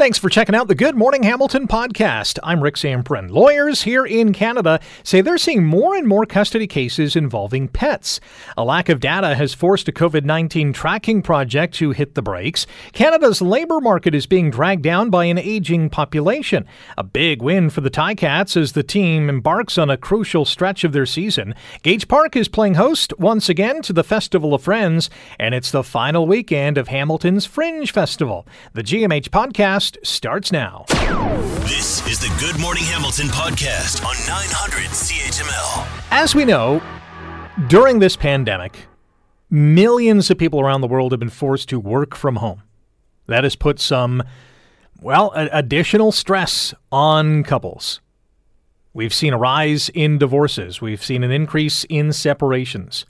Thanks for checking out the Good Morning Hamilton podcast. I'm Rick Zamperin. Lawyers here in Canada say they're seeing more and more custody cases involving pets. A lack of data has forced a COVID 19 tracking project to hit the brakes. Canada's labour market is being dragged down by an aging population. A big win for the Ticats as the team embarks on a crucial stretch of their season. Gage Park is playing host once again to the Festival of Friends, and it's the final weekend of Hamilton's Fringe Festival. The GMH podcast podcast starts now. This is the Good Morning Hamilton podcast on 900 CHML. As we know, during this pandemic, millions of people around the world have been forced to work from home. That has put some, well, additional stress on couples. We've seen a rise in divorces. We've seen an increase in separations.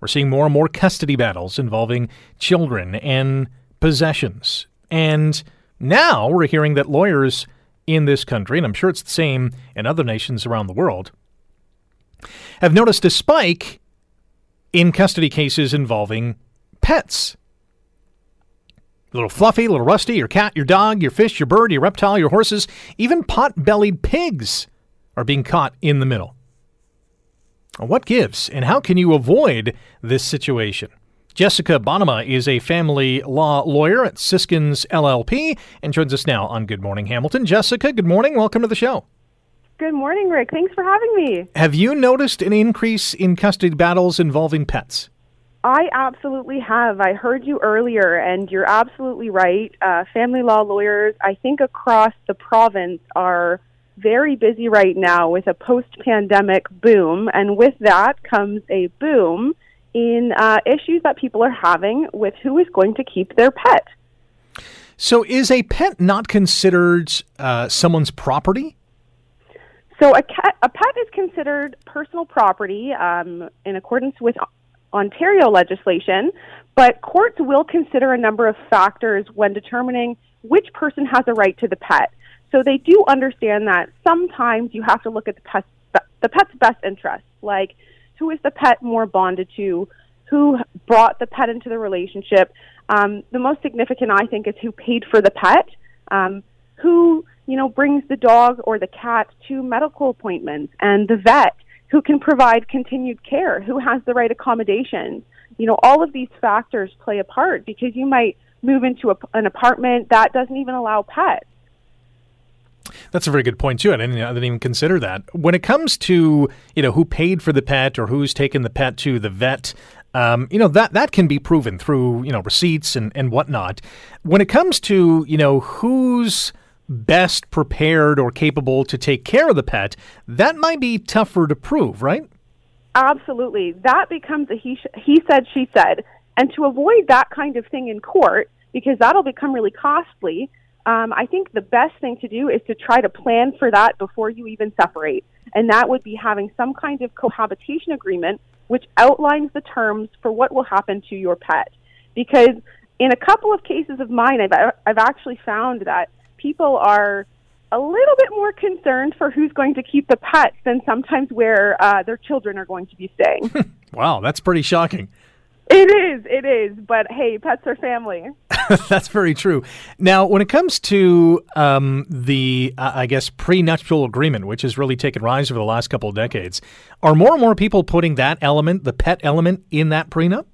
We're seeing more and more custody battles involving children and possessions. And now we're hearing that lawyers in this country, and I'm sure it's the same in other nations around the world, have noticed a spike in custody cases involving pets. Little fluffy, little rusty, your cat, your dog, your fish, your bird, your reptile, your horses, even pot bellied pigs are being caught in the middle. What gives, and how can you avoid this situation? Jessica Bonnema is a family law lawyer at Siskinds LLP and joins us now on Good Morning Hamilton. Jessica, good morning. Welcome to the show. Good morning, Rick. Thanks for having me. Have you noticed an increase in custody battles involving pets? I absolutely have. I heard you earlier, and you're absolutely right. Uh, family law lawyers, I think across the province, are very busy right now with a post pandemic boom, and with that comes a boom in uh, issues that people are having with who is going to keep their pet. So, is a pet not considered uh, someone's property? So, a, cat, a pet is considered personal property um, in accordance with Ontario legislation, but courts will consider a number of factors when determining which person has a right to the pet. So, they do understand that sometimes you have to look at the pet's, the pet's best interests, like who is the pet more bonded to? Who brought the pet into the relationship? Um, the most significant, I think, is who paid for the pet. Um, who you know brings the dog or the cat to medical appointments, and the vet who can provide continued care, who has the right accommodations. You know, all of these factors play a part because you might move into a, an apartment that doesn't even allow pets. That's a very good point too. I didn't, I didn't even consider that. When it comes to you know who paid for the pet or who's taken the pet to the vet, um, you know that that can be proven through you know receipts and and whatnot. When it comes to you know who's best prepared or capable to take care of the pet, that might be tougher to prove, right? Absolutely, that becomes a he he said she said, and to avoid that kind of thing in court because that'll become really costly um, I think the best thing to do is to try to plan for that before you even separate. And that would be having some kind of cohabitation agreement which outlines the terms for what will happen to your pet. Because in a couple of cases of mine, I've, I've actually found that people are a little bit more concerned for who's going to keep the pets than sometimes where uh, their children are going to be staying. wow, that's pretty shocking. It is, it is. But hey, pets are family. That's very true. Now, when it comes to um, the, uh, I guess, prenuptial agreement, which has really taken rise over the last couple of decades, are more and more people putting that element, the pet element, in that prenup?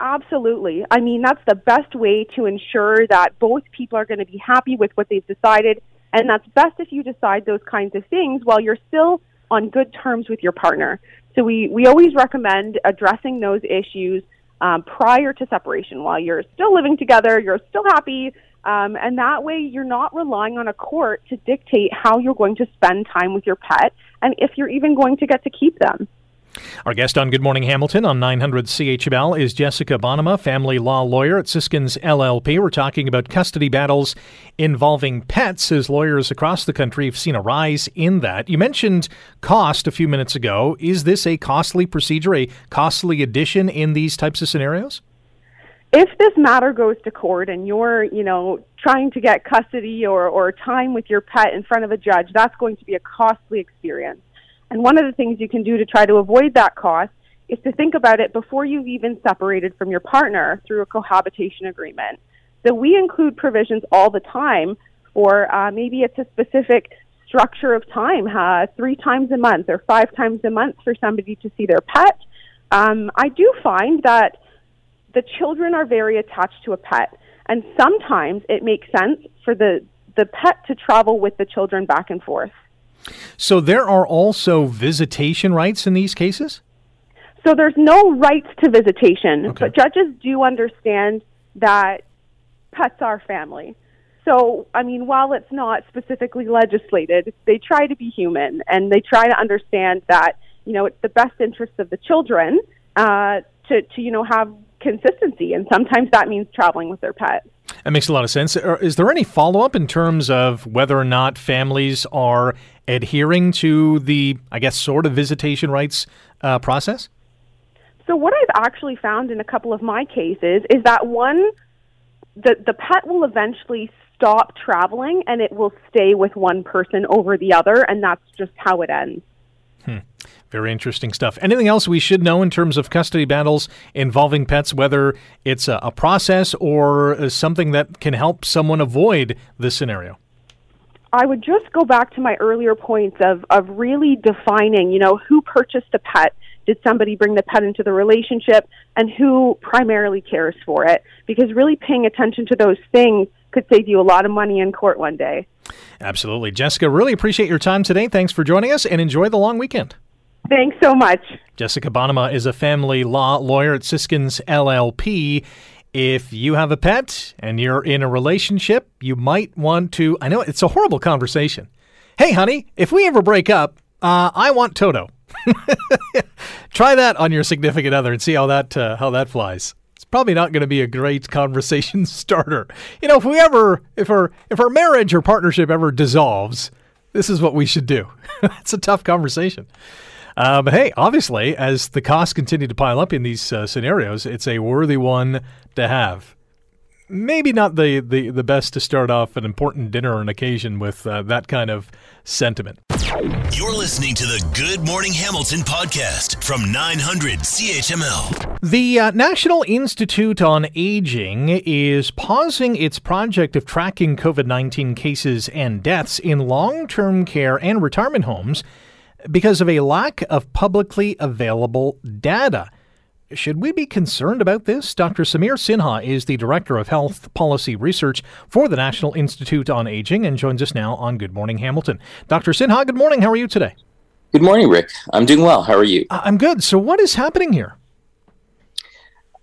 Absolutely. I mean, that's the best way to ensure that both people are going to be happy with what they've decided. And that's best if you decide those kinds of things while you're still on good terms with your partner. So we, we always recommend addressing those issues um, prior to separation while you're still living together, you're still happy, um, and that way you're not relying on a court to dictate how you're going to spend time with your pet and if you're even going to get to keep them. Our guest on Good Morning Hamilton on 900 CHML is Jessica Bonnema, family law lawyer at Siskinds LLP. We're talking about custody battles involving pets as lawyers across the country have seen a rise in that. You mentioned cost a few minutes ago. Is this a costly procedure, a costly addition in these types of scenarios? If this matter goes to court and you're, you know, trying to get custody or, or time with your pet in front of a judge, that's going to be a costly experience. And one of the things you can do to try to avoid that cost is to think about it before you've even separated from your partner through a cohabitation agreement. So we include provisions all the time or uh, maybe it's a specific structure of time, uh, three times a month or five times a month for somebody to see their pet. Um, I do find that the children are very attached to a pet, and sometimes it makes sense for the the pet to travel with the children back and forth. So there are also visitation rights in these cases? So there's no rights to visitation, okay. but judges do understand that pets are family. So, I mean, while it's not specifically legislated, they try to be human and they try to understand that, you know, it's the best interest of the children uh, to, to, you know, have consistency. And sometimes that means traveling with their pet. That makes a lot of sense. Is there any follow up in terms of whether or not families are adhering to the, I guess, sort of visitation rights uh, process? So, what I've actually found in a couple of my cases is that one, the, the pet will eventually stop traveling and it will stay with one person over the other, and that's just how it ends. Hmm. Very interesting stuff. Anything else we should know in terms of custody battles involving pets, whether it's a, a process or uh, something that can help someone avoid this scenario? I would just go back to my earlier points of, of really defining, you know, who purchased the pet. Did somebody bring the pet into the relationship? And who primarily cares for it? Because really paying attention to those things could save you a lot of money in court one day. Absolutely. Jessica, really appreciate your time today. Thanks for joining us and enjoy the long weekend. Thanks so much. Jessica Bonnema is a family law lawyer at Siskinds LLP. If you have a pet and you're in a relationship, you might want to. I know it's a horrible conversation. Hey, honey, if we ever break up, uh, I want Toto. Try that on your significant other and see how that uh, how that flies. Probably not going to be a great conversation starter. You know, if we ever, if our if our marriage or partnership ever dissolves, this is what we should do. it's a tough conversation. Uh, but hey, obviously, as the costs continue to pile up in these uh, scenarios, it's a worthy one to have. Maybe not the, the, the best to start off an important dinner or an occasion with uh, that kind of sentiment. You're listening to the Good Morning Hamilton podcast from 900 CHML. The uh, National Institute on Aging is pausing its project of tracking COVID 19 cases and deaths in long term care and retirement homes because of a lack of publicly available data. Should we be concerned about this? Dr. Samir Sinha is the Director of Health Policy Research for the National Institute on Aging and joins us now on Good Morning Hamilton. Dr. Sinha, good morning. How are you today? Good morning, Rick. I'm doing well. How are you? I'm good. So, what is happening here?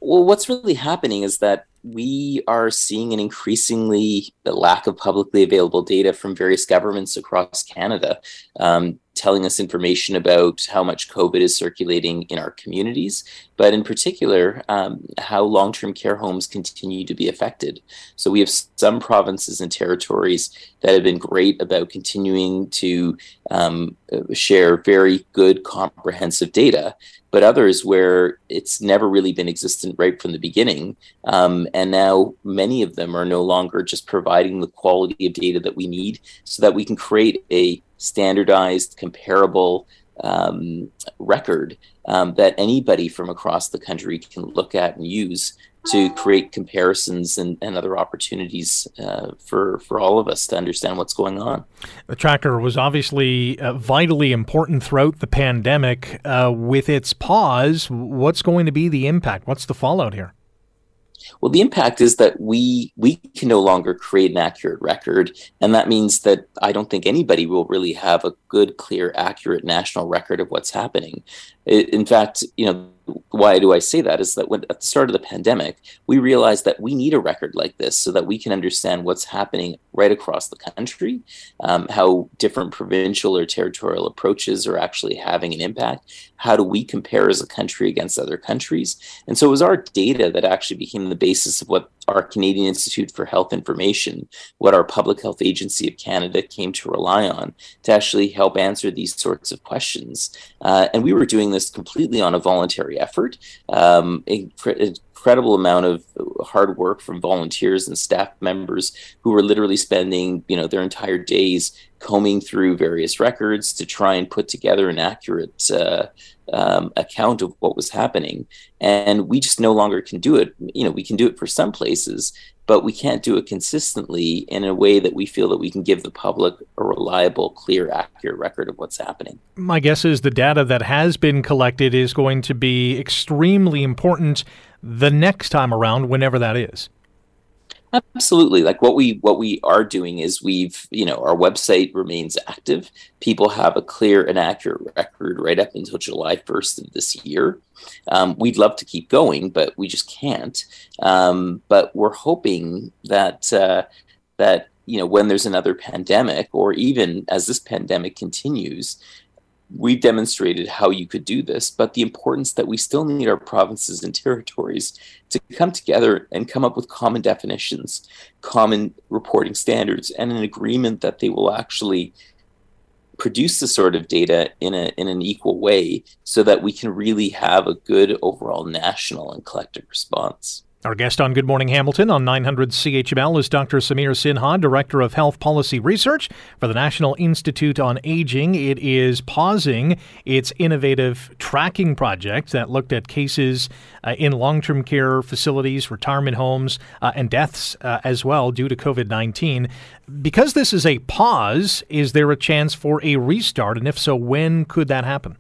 Well, what's really happening is that we are seeing an increasingly lack of publicly available data from various governments across Canada. Um, telling us information about how much COVID is circulating in our communities, but in particular, um, how long term care homes continue to be affected. So we have some provinces and territories that have been great about continuing to um, share very good, comprehensive data, but others where it's never really been existent right from the beginning. Um, and now many of them are no longer just providing the quality of data that we need so that we can create a standardized, comparable um, record um, that anybody from across the country can look at and use to create comparisons and, and other opportunities uh, for for all of us to understand what's going on. The tracker was obviously uh, vitally important throughout the pandemic. Uh, with its pause, what's going to be the impact? What's the fallout here? Well, the impact is that we we can no longer create an accurate record, and that means that I don't think anybody will really have a good, clear, accurate national record of what's happening. In fact, you know, why do I say that is that when, at the start of the pandemic, we realized that we need a record like this so that we can understand what's happening right across the country, um, how different provincial or territorial approaches are actually having an impact. How do we compare as a country against other countries? And so it was our data that actually became the basis of what our Canadian Institute for Health Information, what our Public Health Agency of Canada came to rely on to actually help answer these sorts of questions. Uh, and we were doing this completely on a voluntary effort. Um, incredible amount of hard work from volunteers and staff members who were literally spending, you know, their entire days combing through various records to try and put together an accurate uh, um, account of what was happening. And we just no longer can do it. You know, we can do it for some places, but we can't do it consistently in a way that we feel that we can give the public a reliable, clear, accurate record of what's happening. My guess is the data that has been collected is going to be extremely important the next time around, whenever that is. Absolutely. Like what we what we are doing is we've you know our website remains active. People have a clear and accurate record right up until July first of this year. Um, we'd love to keep going, but we just can't. Um, but we're hoping that uh, that you know when there's another pandemic, or even as this pandemic continues, we've demonstrated how you could do this, but the importance that we still need our provinces and territories to come together and come up with common definitions, common reporting standards, and an agreement that they will actually produce the sort of data in a in an equal way so that we can really have a good overall national and collective response. Our guest on Good Morning Hamilton on 900 CHML is Dr. Samir Sinha, Director of Health Policy Research for the National Institute on Aging. It is pausing its innovative tracking project that looked at cases uh, in long term care facilities, retirement homes, uh, and deaths uh, as well due to COVID 19. Because this is a pause, is there a chance for a restart? And if so, when could that happen?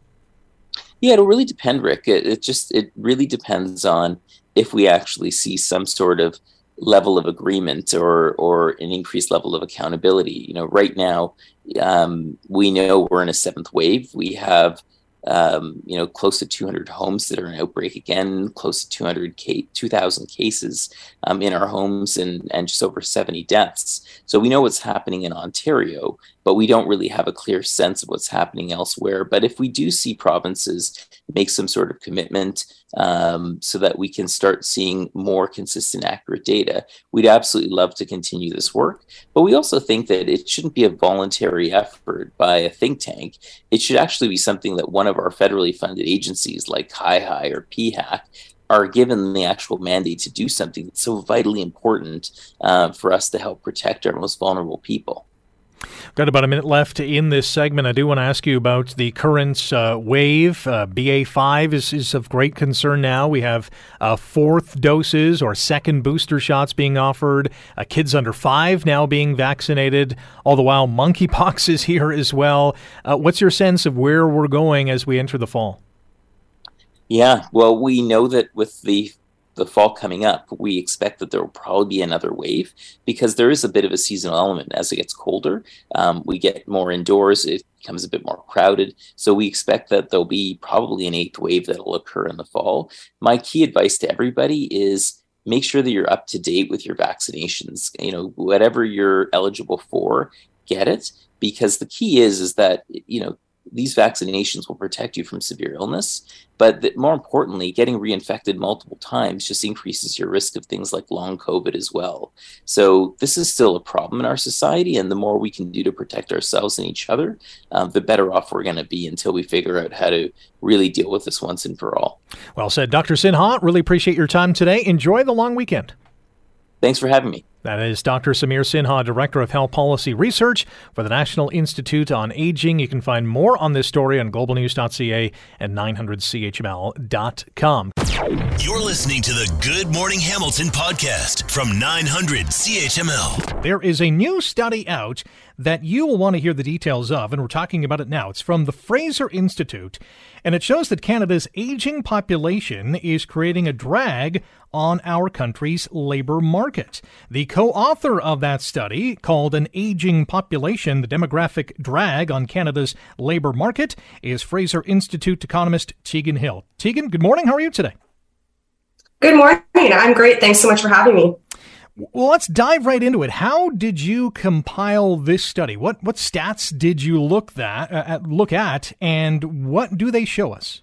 Yeah, it'll really depend, Rick. It, it just it really depends on if we actually see some sort of level of agreement or or an increased level of accountability. You know, right now um, we know we're in a seventh wave. We have um, you know close to 200 homes that are in outbreak again, close to 200 ca- 2,000 cases um, in our homes, and and just over 70 deaths. So we know what's happening in Ontario, but we don't really have a clear sense of what's happening elsewhere. But if we do see provinces make some sort of commitment um, so that we can start seeing more consistent, accurate data, we'd absolutely love to continue this work. But we also think that it shouldn't be a voluntary effort by a think tank. It should actually be something that one of our federally funded agencies like CIHI or PHAC are given the actual mandate to do something that's so vitally important uh, for us to help protect our most vulnerable people. Got about a minute left in this segment. I do want to ask you about the current uh, wave. Uh, BA5 is, is of great concern now. We have uh, fourth doses or second booster shots being offered. Uh, kids under five now being vaccinated. All the while, monkeypox is here as well. Uh, what's your sense of where we're going as we enter the fall? Yeah, well, we know that with the the fall coming up, we expect that there will probably be another wave because there is a bit of a seasonal element as it gets colder. Um, we get more indoors, it becomes a bit more crowded. So we expect that there'll be probably an eighth wave that will occur in the fall. My key advice to everybody is make sure that you're up to date with your vaccinations. You know, whatever you're eligible for, get it because the key is is that you know these vaccinations will protect you from severe illness, but that more importantly, getting reinfected multiple times just increases your risk of things like long COVID as well. So this is still a problem in our society, and the more we can do to protect ourselves and each other, um, the better off we're going to be until we figure out how to really deal with this once and for all. Well said, Dr. Sinha. Really appreciate your time today. Enjoy the long weekend. Thanks for having me. That is Dr. Samir Sinha, Director of Health Policy Research for the National Institute on Aging. You can find more on this story on globalnews.ca and 900CHML.com. You're listening to the Good Morning Hamilton podcast from 900 CHML. There is a new study out that you will want to hear the details of, and we're talking about it now. It's from the Fraser Institute, and it shows that Canada's aging population is creating a drag on our country's labor market. The co author of that study, called An Aging Population The Demographic Drag on Canada's Labor Market, is Fraser Institute economist Tegan Hill. Tegan, good morning. How are you today? Good morning. I'm great. Thanks so much for having me. Well, let's dive right into it. How did you compile this study? What what stats did you look that uh, at, look at, and what do they show us?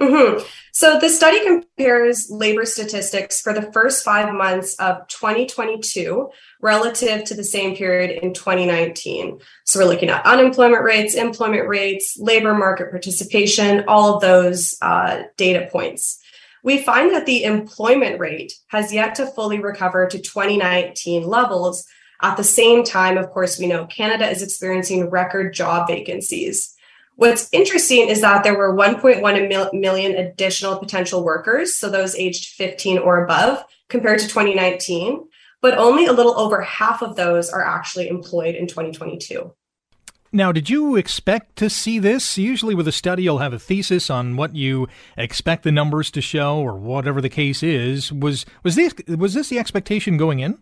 Mm-hmm. So the study compares labor statistics for the first five months of 2022 relative to the same period in 2019. So we're looking at unemployment rates, employment rates, labor market participation, all of those uh, data points we find that the employment rate has yet to fully recover to 2019 levels. At the same time, of course, we know Canada is experiencing record job vacancies. What's interesting is that there were 1.1 million additional potential workers, so those aged 15 or above, compared to 2019. but only a little over half of those are actually employed in 2022. Now, did you expect to see this? Usually, with a study, you'll have a thesis on what you expect the numbers to show, or whatever the case is. Was was this was this the expectation going in?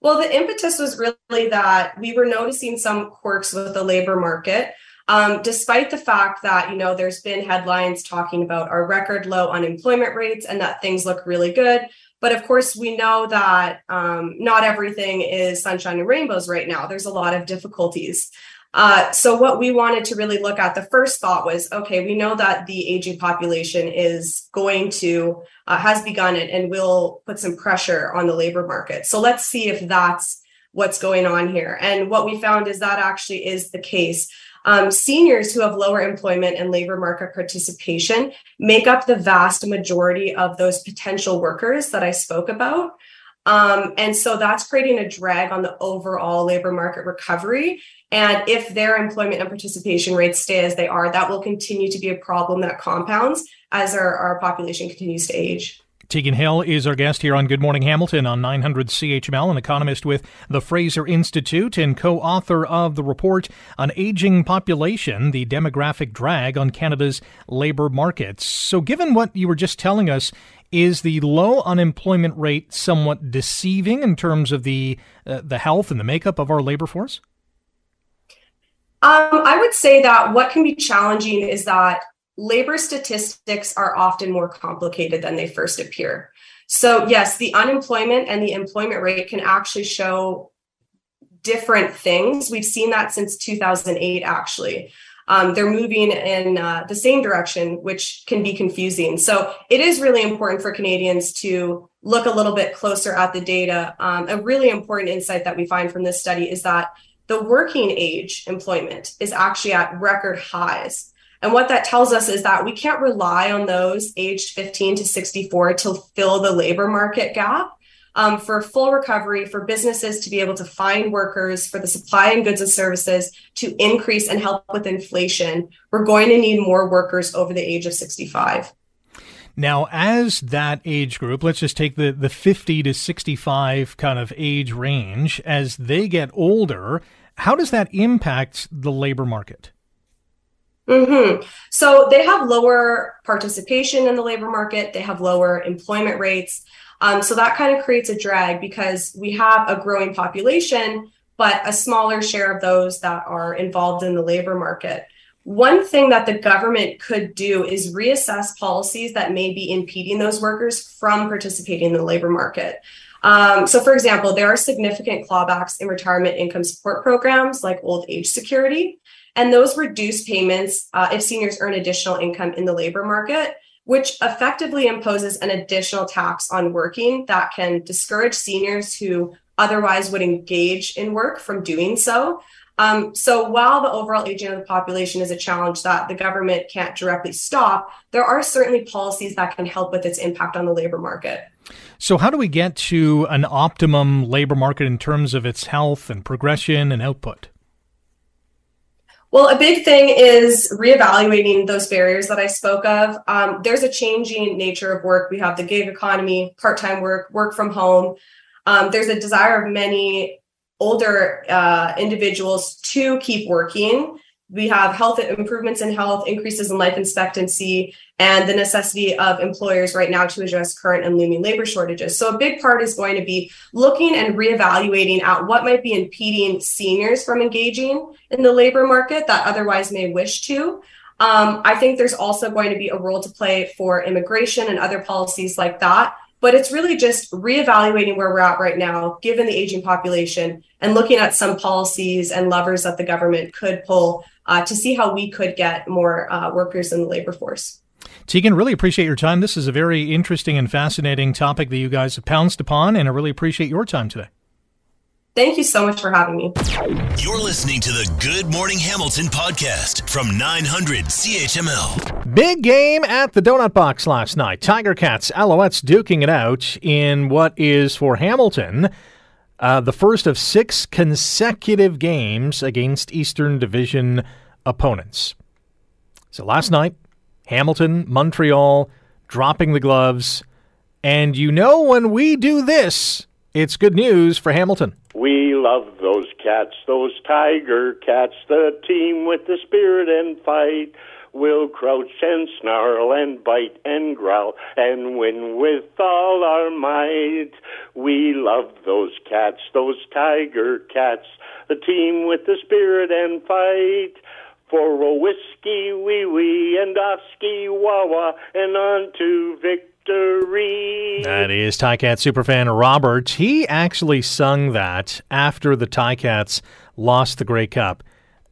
Well, the impetus was really that we were noticing some quirks with the labor market. Um, despite the fact that you know there's been headlines talking about our record low unemployment rates and that things look really good but of course, we know that um, not everything is sunshine and rainbows right now. There's a lot of difficulties. Uh, so, what we wanted to really look at the first thought was okay, we know that the aging population is going to, uh, has begun it and will put some pressure on the labor market. So, let's see if that's what's going on here. And what we found is that actually is the case. Um, seniors who have lower employment and labor market participation make up the vast majority of those potential workers that I spoke about. Um, and so that's creating a drag on the overall labor market recovery. And if their employment and participation rates stay as they are, that will continue to be a problem that compounds as our, our population continues to age. Tegan Hill is our guest here on Good Morning Hamilton on 900 CHML, an economist with the Fraser Institute and co author of the report on aging population, the demographic drag on Canada's labour markets. So, given what you were just telling us, is the low unemployment rate somewhat deceiving in terms of the uh, the health and the makeup of our labour force? Um, I would say that what can be challenging is that labor statistics are often more complicated than they first appear. So, yes, the unemployment and the employment rate can actually show different things. We've seen that since 2008, actually. Um, they're moving in uh, the same direction, which can be confusing. So, it is really important for Canadians to look a little bit closer at the data. Um, a really important insight that we find from this study is that the working age employment is actually at record highs and what that tells us is that we can't rely on those aged 15 to 64 to fill the labor market gap. Um, for full recovery, for businesses to be able to find workers, for the supply and goods and services to increase and help with inflation, we're going to need more workers over the age of 65. Now, as that age group, let's just take the, the 50 to 65 kind of age range, as they get older, how does that impact the labor market? Mm-hmm. So they have lower participation in the labor market, they have lower employment rates. Um, so that kind of creates a drag because we have a growing population, but a smaller share of those that are involved in the labor market. One thing that the government could do is reassess policies that may be impeding those workers from participating in the labor market. Um, so, for example, there are significant clawbacks in retirement income support programs like old age security. And those reduce payments uh, if seniors earn additional income in the labor market, which effectively imposes an additional tax on working that can discourage seniors who otherwise would engage in work from doing so. Um, so while the overall aging of the population is a challenge that the government can't directly stop, there are certainly policies that can help with its impact on the labor market. So, how do we get to an optimum labor market in terms of its health and progression and output? Well, a big thing is reevaluating those barriers that I spoke of. Um, there's a changing nature of work. We have the gig economy, part time work, work from home. Um, there's a desire of many older uh, individuals to keep working we have health improvements in health, increases in life expectancy, and the necessity of employers right now to address current and looming labor shortages. So, a big part is going to be looking and reevaluating at what might be impeding seniors from engaging in the labor market that otherwise may wish to. Um, I think there's also going to be a role to play for immigration and other policies like that. But it's really just reevaluating where we're at right now, given the aging population, and looking at some policies and levers that the government could pull uh, to see how we could get more uh, workers in the labor force. Tegan, really appreciate your time. This is a very interesting and fascinating topic that you guys have pounced upon, and I really appreciate your time today. Thank you so much for having me. You're listening to the Good Morning Hamilton podcast from 900 CHML. Big game at the Donut Box last night. Tiger Cats, Alouettes duking it out in what is for Hamilton uh, the first of six consecutive games against Eastern Division opponents. So last night, Hamilton, Montreal dropping the gloves. And you know, when we do this, it's good news for Hamilton. We love those cats, those tiger cats, the team with the spirit and fight. We'll crouch and snarl and bite and growl and win with all our might. We love those cats, those tiger cats, the team with the spirit and fight. For a whiskey, wee wee, and a ski wah and on to victory. That is Ticats superfan Robert. He actually sung that after the Ticats lost the Grey Cup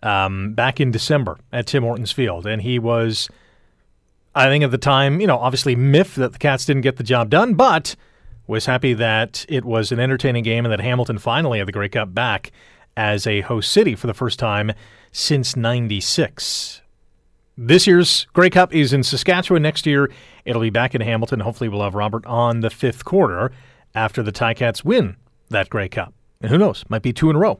um, back in December at Tim Hortons Field, and he was, I think at the time, you know, obviously miffed that the Cats didn't get the job done, but was happy that it was an entertaining game and that Hamilton finally had the Grey Cup back as a host city for the first time since '96. This year's Grey Cup is in Saskatchewan. Next year, it'll be back in Hamilton. Hopefully, we'll have Robert on the fifth quarter after the Ticats win that Grey Cup. And who knows, might be two in a row.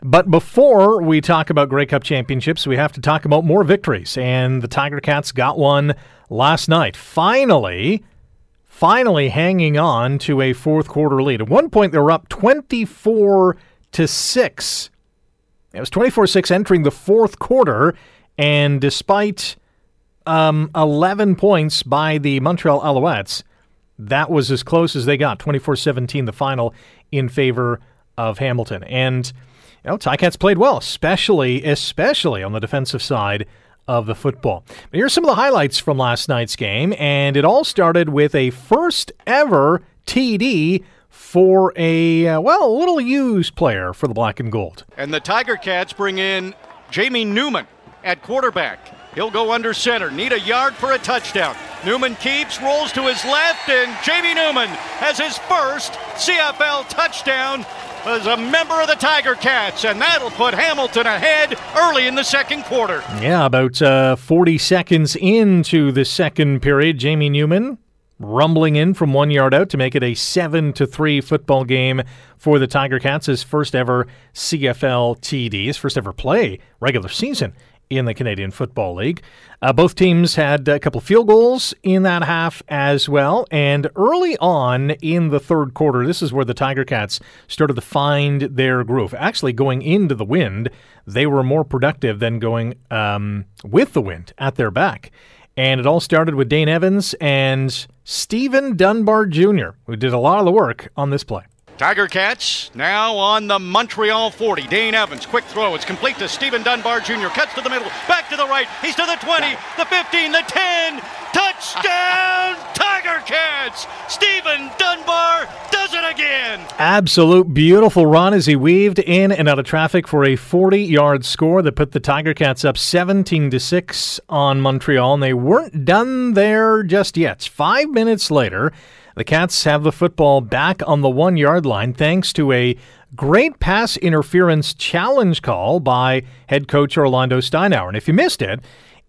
But before we talk about Grey Cup championships, we have to talk about more victories. And the Tiger Cats got one last night. Finally, finally hanging on to a fourth quarter lead. At one point, they were up 24 to 6. It was 24 6 entering the fourth quarter. And despite um, 11 points by the Montreal Alouettes, that was as close as they got 24 17, the final in favor of Hamilton. And you know, Ticats played well, especially especially on the defensive side of the football. But here's some of the highlights from last night's game, and it all started with a first ever TD for a uh, well, a little used player for the black and gold. And the Tiger Cats bring in Jamie Newman at quarterback. He'll go under center, need a yard for a touchdown. Newman keeps, rolls to his left, and Jamie Newman has his first CFL touchdown as a member of the Tiger Cats, and that'll put Hamilton ahead early in the second quarter. Yeah, about uh, 40 seconds into the second period, Jamie Newman rumbling in from one yard out to make it a 7 to 3 football game for the Tiger Cats, his first ever CFL TD, his first ever play regular season in the Canadian Football League. Uh, both teams had a couple field goals in that half as well. And early on in the third quarter, this is where the Tiger Cats started to find their groove. Actually, going into the wind, they were more productive than going um, with the wind at their back. And it all started with Dane Evans and Steven Dunbar Jr., who did a lot of the work on this play. Tiger Cats now on the Montreal 40. Dane Evans, quick throw. It's complete to Steven Dunbar Jr. Cuts to the middle, back to the right. He's to the 20, the 15, the 10. Touchdown, Tiger Cats! Steven Dunbar does it again. Absolute beautiful run as he weaved in and out of traffic for a 40-yard score that put the Tiger Cats up 17 to 6 on Montreal, and they weren't done there just yet. Five minutes later. The Cats have the football back on the one yard line thanks to a great pass interference challenge call by head coach Orlando Steinauer. And if you missed it,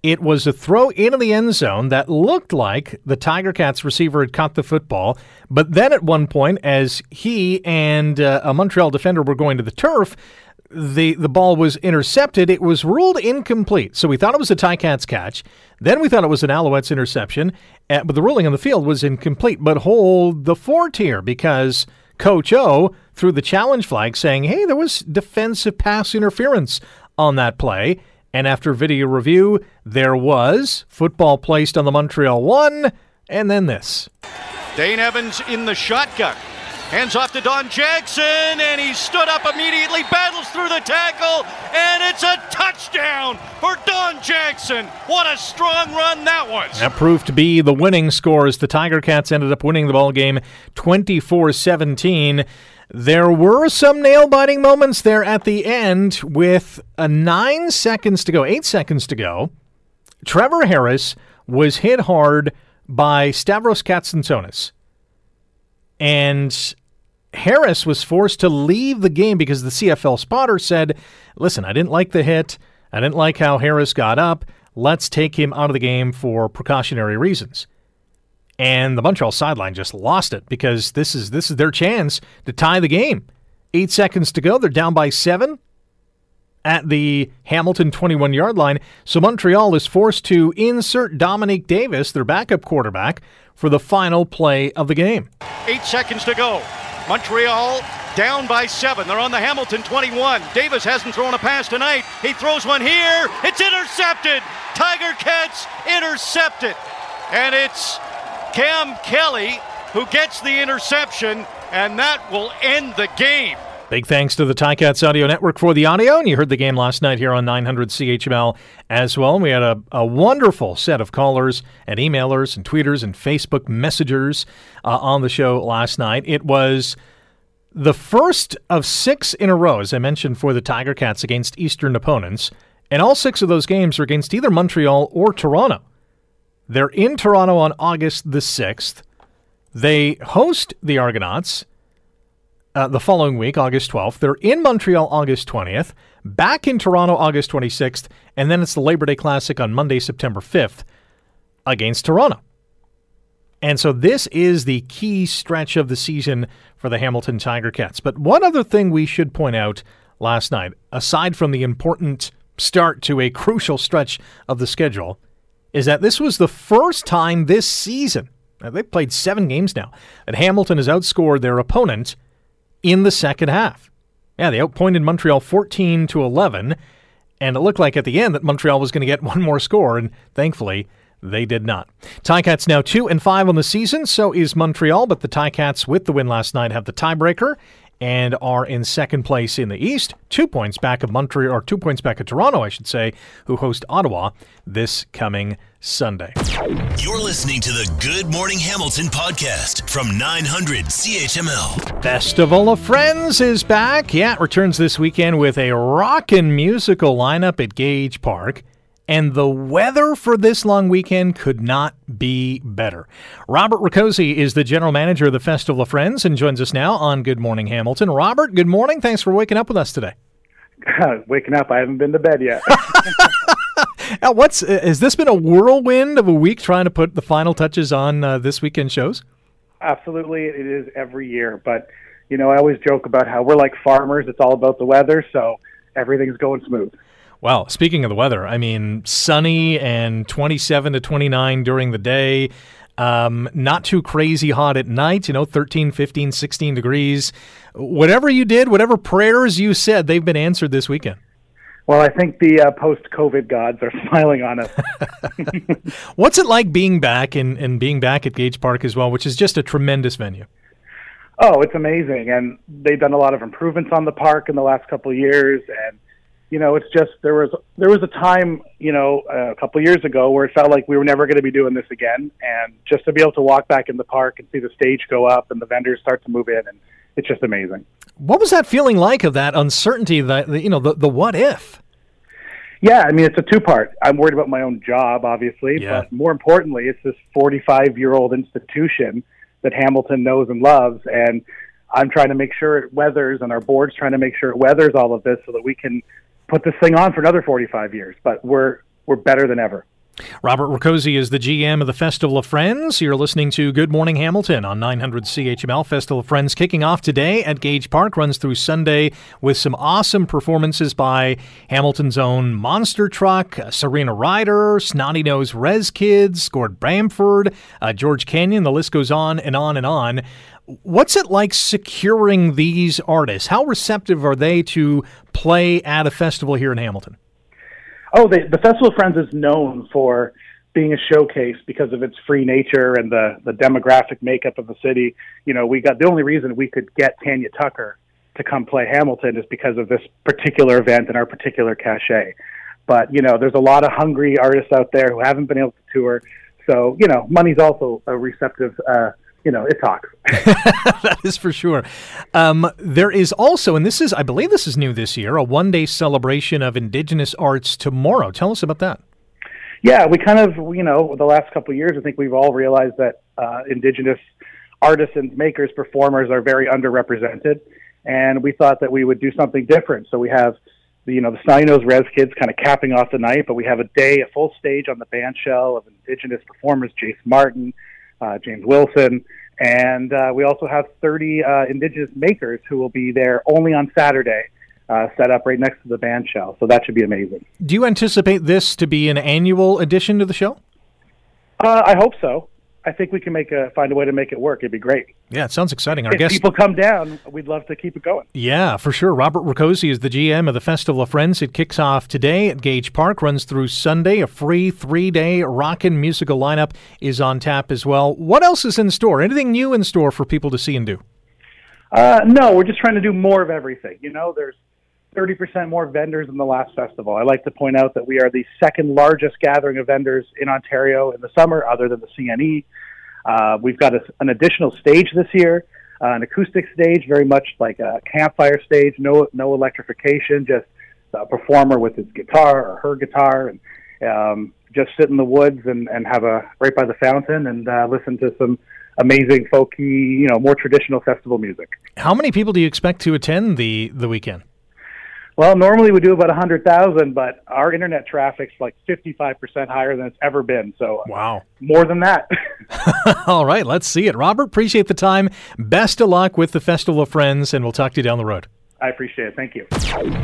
it was a throw into the end zone that looked like the Tiger Cats receiver had caught the football. But then at one point, as he and uh, a Montreal defender were going to the turf, the the ball was intercepted. It was ruled incomplete. So we thought it was a Ticats catch. Then we thought it was an Alouettes interception. Uh, but the ruling on the field was incomplete. But hold the fort here because Coach O threw the challenge flag saying, hey, there was defensive pass interference on that play. And after video review, there was football placed on the Montreal one, and then this. Dane Evans in the shotgun. Hands off to Don Jackson, and he stood up immediately, battles through the tackle, and it's a touchdown for Don Jackson. What a strong run that was. That proved to be the winning score as the Tiger Cats ended up winning the ball game 24 17. There were some nail biting moments there at the end with a nine seconds to go, eight seconds to go. Trevor Harris was hit hard by Stavros Katsantonis. And Harris was forced to leave the game because the CFL spotter said, Listen, I didn't like the hit. I didn't like how Harris got up. Let's take him out of the game for precautionary reasons. And the Montreal sideline just lost it because this is this is their chance to tie the game. Eight seconds to go. They're down by seven at the Hamilton 21 yard line. So Montreal is forced to insert Dominique Davis, their backup quarterback, for the final play of the game. Eight seconds to go. Montreal down by seven. They're on the Hamilton 21. Davis hasn't thrown a pass tonight. He throws one here. It's intercepted. Tiger Cats intercepted. And it's Cam Kelly who gets the interception, and that will end the game. Big thanks to the Ticats Audio Network for the audio, and you heard the game last night here on 900 CHML as well. We had a, a wonderful set of callers and emailers and tweeters and Facebook messengers uh, on the show last night. It was the first of six in a row, as I mentioned, for the Tiger Cats against Eastern opponents, and all six of those games are against either Montreal or Toronto. They're in Toronto on August the 6th. They host the Argonauts uh, the following week, August 12th. They're in Montreal August 20th, back in Toronto August 26th, and then it's the Labor Day Classic on Monday, September 5th against Toronto. And so this is the key stretch of the season for the Hamilton Tiger Cats. But one other thing we should point out last night, aside from the important start to a crucial stretch of the schedule, is that this was the first time this season, they've played seven games now, that Hamilton has outscored their opponent in the second half. Yeah, they outpointed Montreal 14 to 11, and it looked like at the end that Montreal was going to get one more score, and thankfully they did not. Ticats now 2 and 5 on the season, so is Montreal, but the Ticats with the win last night have the tiebreaker and are in second place in the East, two points back of Montreal, or two points back of Toronto, I should say, who host Ottawa this coming Sunday. You're listening to the Good Morning Hamilton podcast from 900 CHML. Festival of Friends is back. Yeah, it returns this weekend with a rockin' musical lineup at Gage Park and the weather for this long weekend could not be better. Robert Ricosi is the general manager of the Festival of Friends and joins us now on Good Morning Hamilton. Robert, good morning. Thanks for waking up with us today. waking up, I haven't been to bed yet. now, what's has this been a whirlwind of a week trying to put the final touches on uh, this weekend shows? Absolutely, it is every year. But you know, I always joke about how we're like farmers; it's all about the weather, so everything's going smooth. Well, speaking of the weather, I mean, sunny and 27 to 29 during the day. Um, not too crazy hot at night, you know, 13, 15, 16 degrees. Whatever you did, whatever prayers you said, they've been answered this weekend. Well, I think the uh, post COVID gods are smiling on us. What's it like being back and, and being back at Gage Park as well, which is just a tremendous venue? Oh, it's amazing. And they've done a lot of improvements on the park in the last couple of years. And you know, it's just there was there was a time, you know, a couple of years ago where it felt like we were never going to be doing this again, and just to be able to walk back in the park and see the stage go up and the vendors start to move in, and it's just amazing. What was that feeling like of that uncertainty? That you know, the the what if? Yeah, I mean, it's a two part. I'm worried about my own job, obviously, yeah. but more importantly, it's this 45 year old institution that Hamilton knows and loves, and I'm trying to make sure it weathers, and our board's trying to make sure it weathers all of this so that we can put this thing on for another 45 years, but we're we're better than ever. Robert Ricosi is the GM of the Festival of Friends. You're listening to Good Morning Hamilton on 900 CHML. Festival of Friends kicking off today at Gage Park, runs through Sunday with some awesome performances by Hamilton's own Monster Truck, uh, Serena Ryder, Snotty Nose Rez Kids, Gord Bamford, uh, George Canyon. The list goes on and on and on. What's it like securing these artists? How receptive are they to play at a festival here in Hamilton? Oh, the, the Festival of Friends is known for being a showcase because of its free nature and the, the demographic makeup of the city. You know, we got the only reason we could get Tanya Tucker to come play Hamilton is because of this particular event and our particular cachet. But, you know, there's a lot of hungry artists out there who haven't been able to tour. So, you know, money's also a receptive uh, you know, it talks. that is for sure. Um, there is also, and this is, I believe this is new this year, a one day celebration of Indigenous arts tomorrow. Tell us about that. Yeah, we kind of, you know, the last couple of years, I think we've all realized that uh, Indigenous artisans, makers, performers are very underrepresented. And we thought that we would do something different. So we have, the, you know, the Snotty Nose Rez Kids kind of capping off the night, but we have a day, a full stage on the band shell of Indigenous performers, Jace Martin, uh, James Wilson, and uh, we also have 30 uh, Indigenous makers who will be there only on Saturday. Uh, set up right next to the band shell, so that should be amazing. Do you anticipate this to be an annual addition to the show? Uh, I hope so. I think we can make a find a way to make it work. It'd be great. Yeah, it sounds exciting. Our if guest, people come down, we'd love to keep it going. yeah, for sure. Robert Rakosi is the GM of the Festival of Friends. It kicks off today at Gage Park, runs through Sunday. A free three-day rockin' musical lineup is on tap as well. What else is in store? Anything new in store for people to see and do? Uh, no, we're just trying to do more of everything. You know, there's 30% more vendors than the last festival. I like to point out that we are the second largest gathering of vendors in Ontario in the summer, other than the CNE. Uh, we've got a, an additional stage this year, uh, an acoustic stage, very much like a campfire stage, no no electrification, just a performer with his guitar or her guitar, and um, just sit in the woods and, and have a right by the fountain and uh, listen to some amazing folky, you know, more traditional festival music. How many people do you expect to attend the the weekend? Well, normally we do about 100,000, but our internet traffic's like 55% higher than it's ever been. So uh, Wow. more than that. All right, let's see it. Robert, appreciate the time. Best of luck with the Festival of Friends, and we'll talk to you down the road. I appreciate it. Thank you.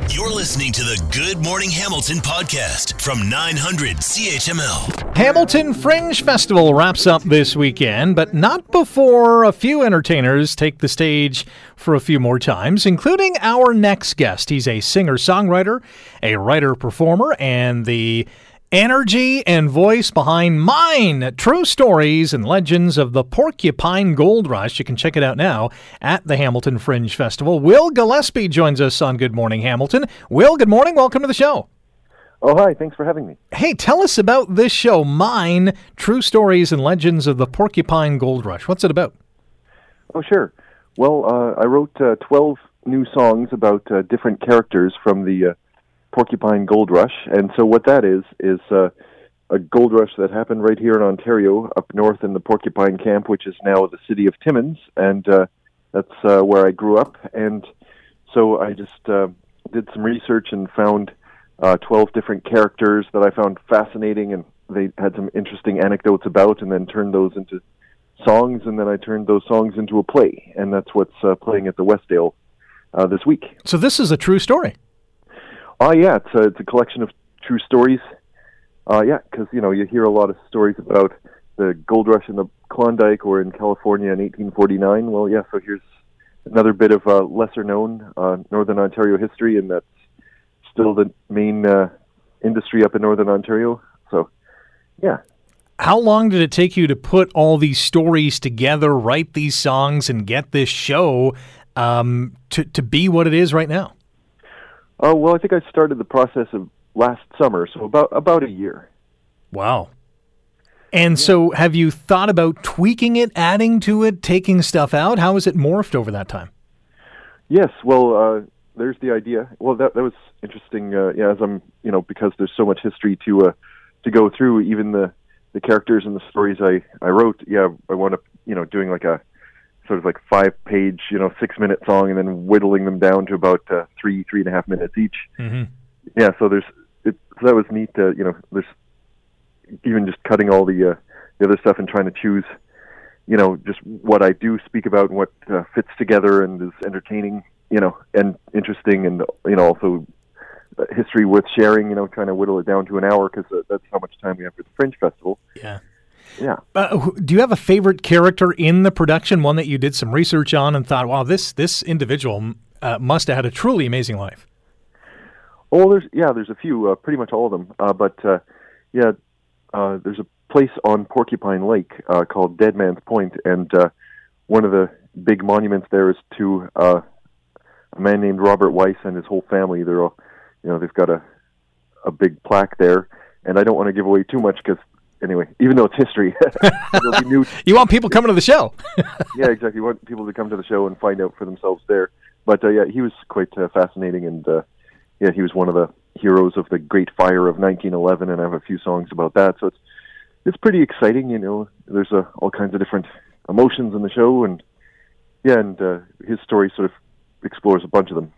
You're listening to the Good Morning Hamilton podcast from 900 CHML. Hamilton Fringe Festival wraps up this weekend, but not before a few entertainers take the stage for a few more times, including our next guest. He's a singer songwriter, a writer performer, and the energy and voice behind Mine True Stories and Legends of the Porcupine Gold Rush. You can check it out now at the Hamilton Fringe Festival. Will Gillespie joins us on Good Morning Hamilton. Will, good morning. Welcome to the show. Oh, hi. Thanks for having me. Hey, tell us about this show, Mine True Stories and Legends of the Porcupine Gold Rush. What's it about? Oh, sure. Well, uh, I wrote uh, 12 new songs about uh, different characters from the uh, Porcupine Gold Rush. And so, what that is, is uh, a gold rush that happened right here in Ontario, up north in the Porcupine Camp, which is now the city of Timmins. And uh, that's uh, where I grew up. And so, I just uh, did some research and found uh, 12 different characters that I found fascinating and they had some interesting anecdotes about, and then turned those into songs, and then I turned those songs into a play, and that's what's uh, playing at the Westdale uh, this week. So, this is a true story. Oh yeah, it's a, it's a collection of true stories. Uh, yeah, because you know you hear a lot of stories about the gold rush in the Klondike or in California in 1849. Well, yeah, so here's another bit of uh, lesser known uh, Northern Ontario history, and that's still the main uh, industry up in Northern Ontario. So, yeah, How long did it take you to put all these stories together, write these songs, and get this show um, to, to be what it is right now? Oh well, I think I started the process of last summer, so about about a year. Wow. And so, have you thought about tweaking it, adding to it, taking stuff out? How has it morphed over that time? Yes, well, uh, there's the idea. Well, that that was interesting. Uh, yeah, as I'm, you know, because there's so much history to uh, to go through. Even the the characters and the stories I I wrote. Yeah, I wound up, you know, doing like a sort of like five page, you know, six minute song, and then whittling them down to about uh, three three and a half minutes each. Mm-hmm. Yeah, so there's it. So that was neat. Uh, you know, there's even just cutting all the uh, the other stuff and trying to choose, you know, just what I do speak about and what uh, fits together and is entertaining, you know, and interesting, and you know, also uh, history worth sharing. You know, trying to whittle it down to an hour because uh, that's how much time we have for the Fringe Festival. Yeah. Yeah. Uh, do you have a favorite character in the production? One that you did some research on and thought, "Wow, this this individual uh, must have had a truly amazing life." Oh, there's yeah, there's a few, uh, pretty much all of them. Uh, but uh, yeah, uh, there's a place on Porcupine Lake uh, called Dead Man's Point, and uh, one of the big monuments there is to uh, a man named Robert Weiss and his whole family. They're all, you know, they've got a a big plaque there, and I don't want to give away too much because anyway, even though it's history, new You want people coming to the show? yeah, exactly. You want people to come to the show and find out for themselves there. But uh, yeah, he was quite uh, fascinating, and uh, yeah, he was one of the heroes of the Great Fire of 1911, and I have a few songs about that. So it's it's pretty exciting. You know, there's uh, all kinds of different emotions in the show, and yeah, and uh, his story sort of explores a bunch of them.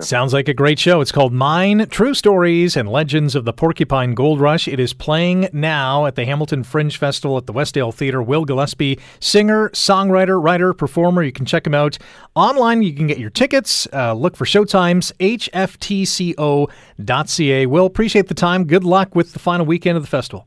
Sounds like a great show. It's called Mine True Stories and Legends of the Porcupine Gold Rush. It is playing now at the Hamilton Fringe Festival at the Westdale Theater. Will Gillespie, singer, songwriter, writer, performer. You can check him out online. You can get your tickets. Uh, look for showtimes, hftco.ca. Will, appreciate the time. Good luck with the final weekend of the festival.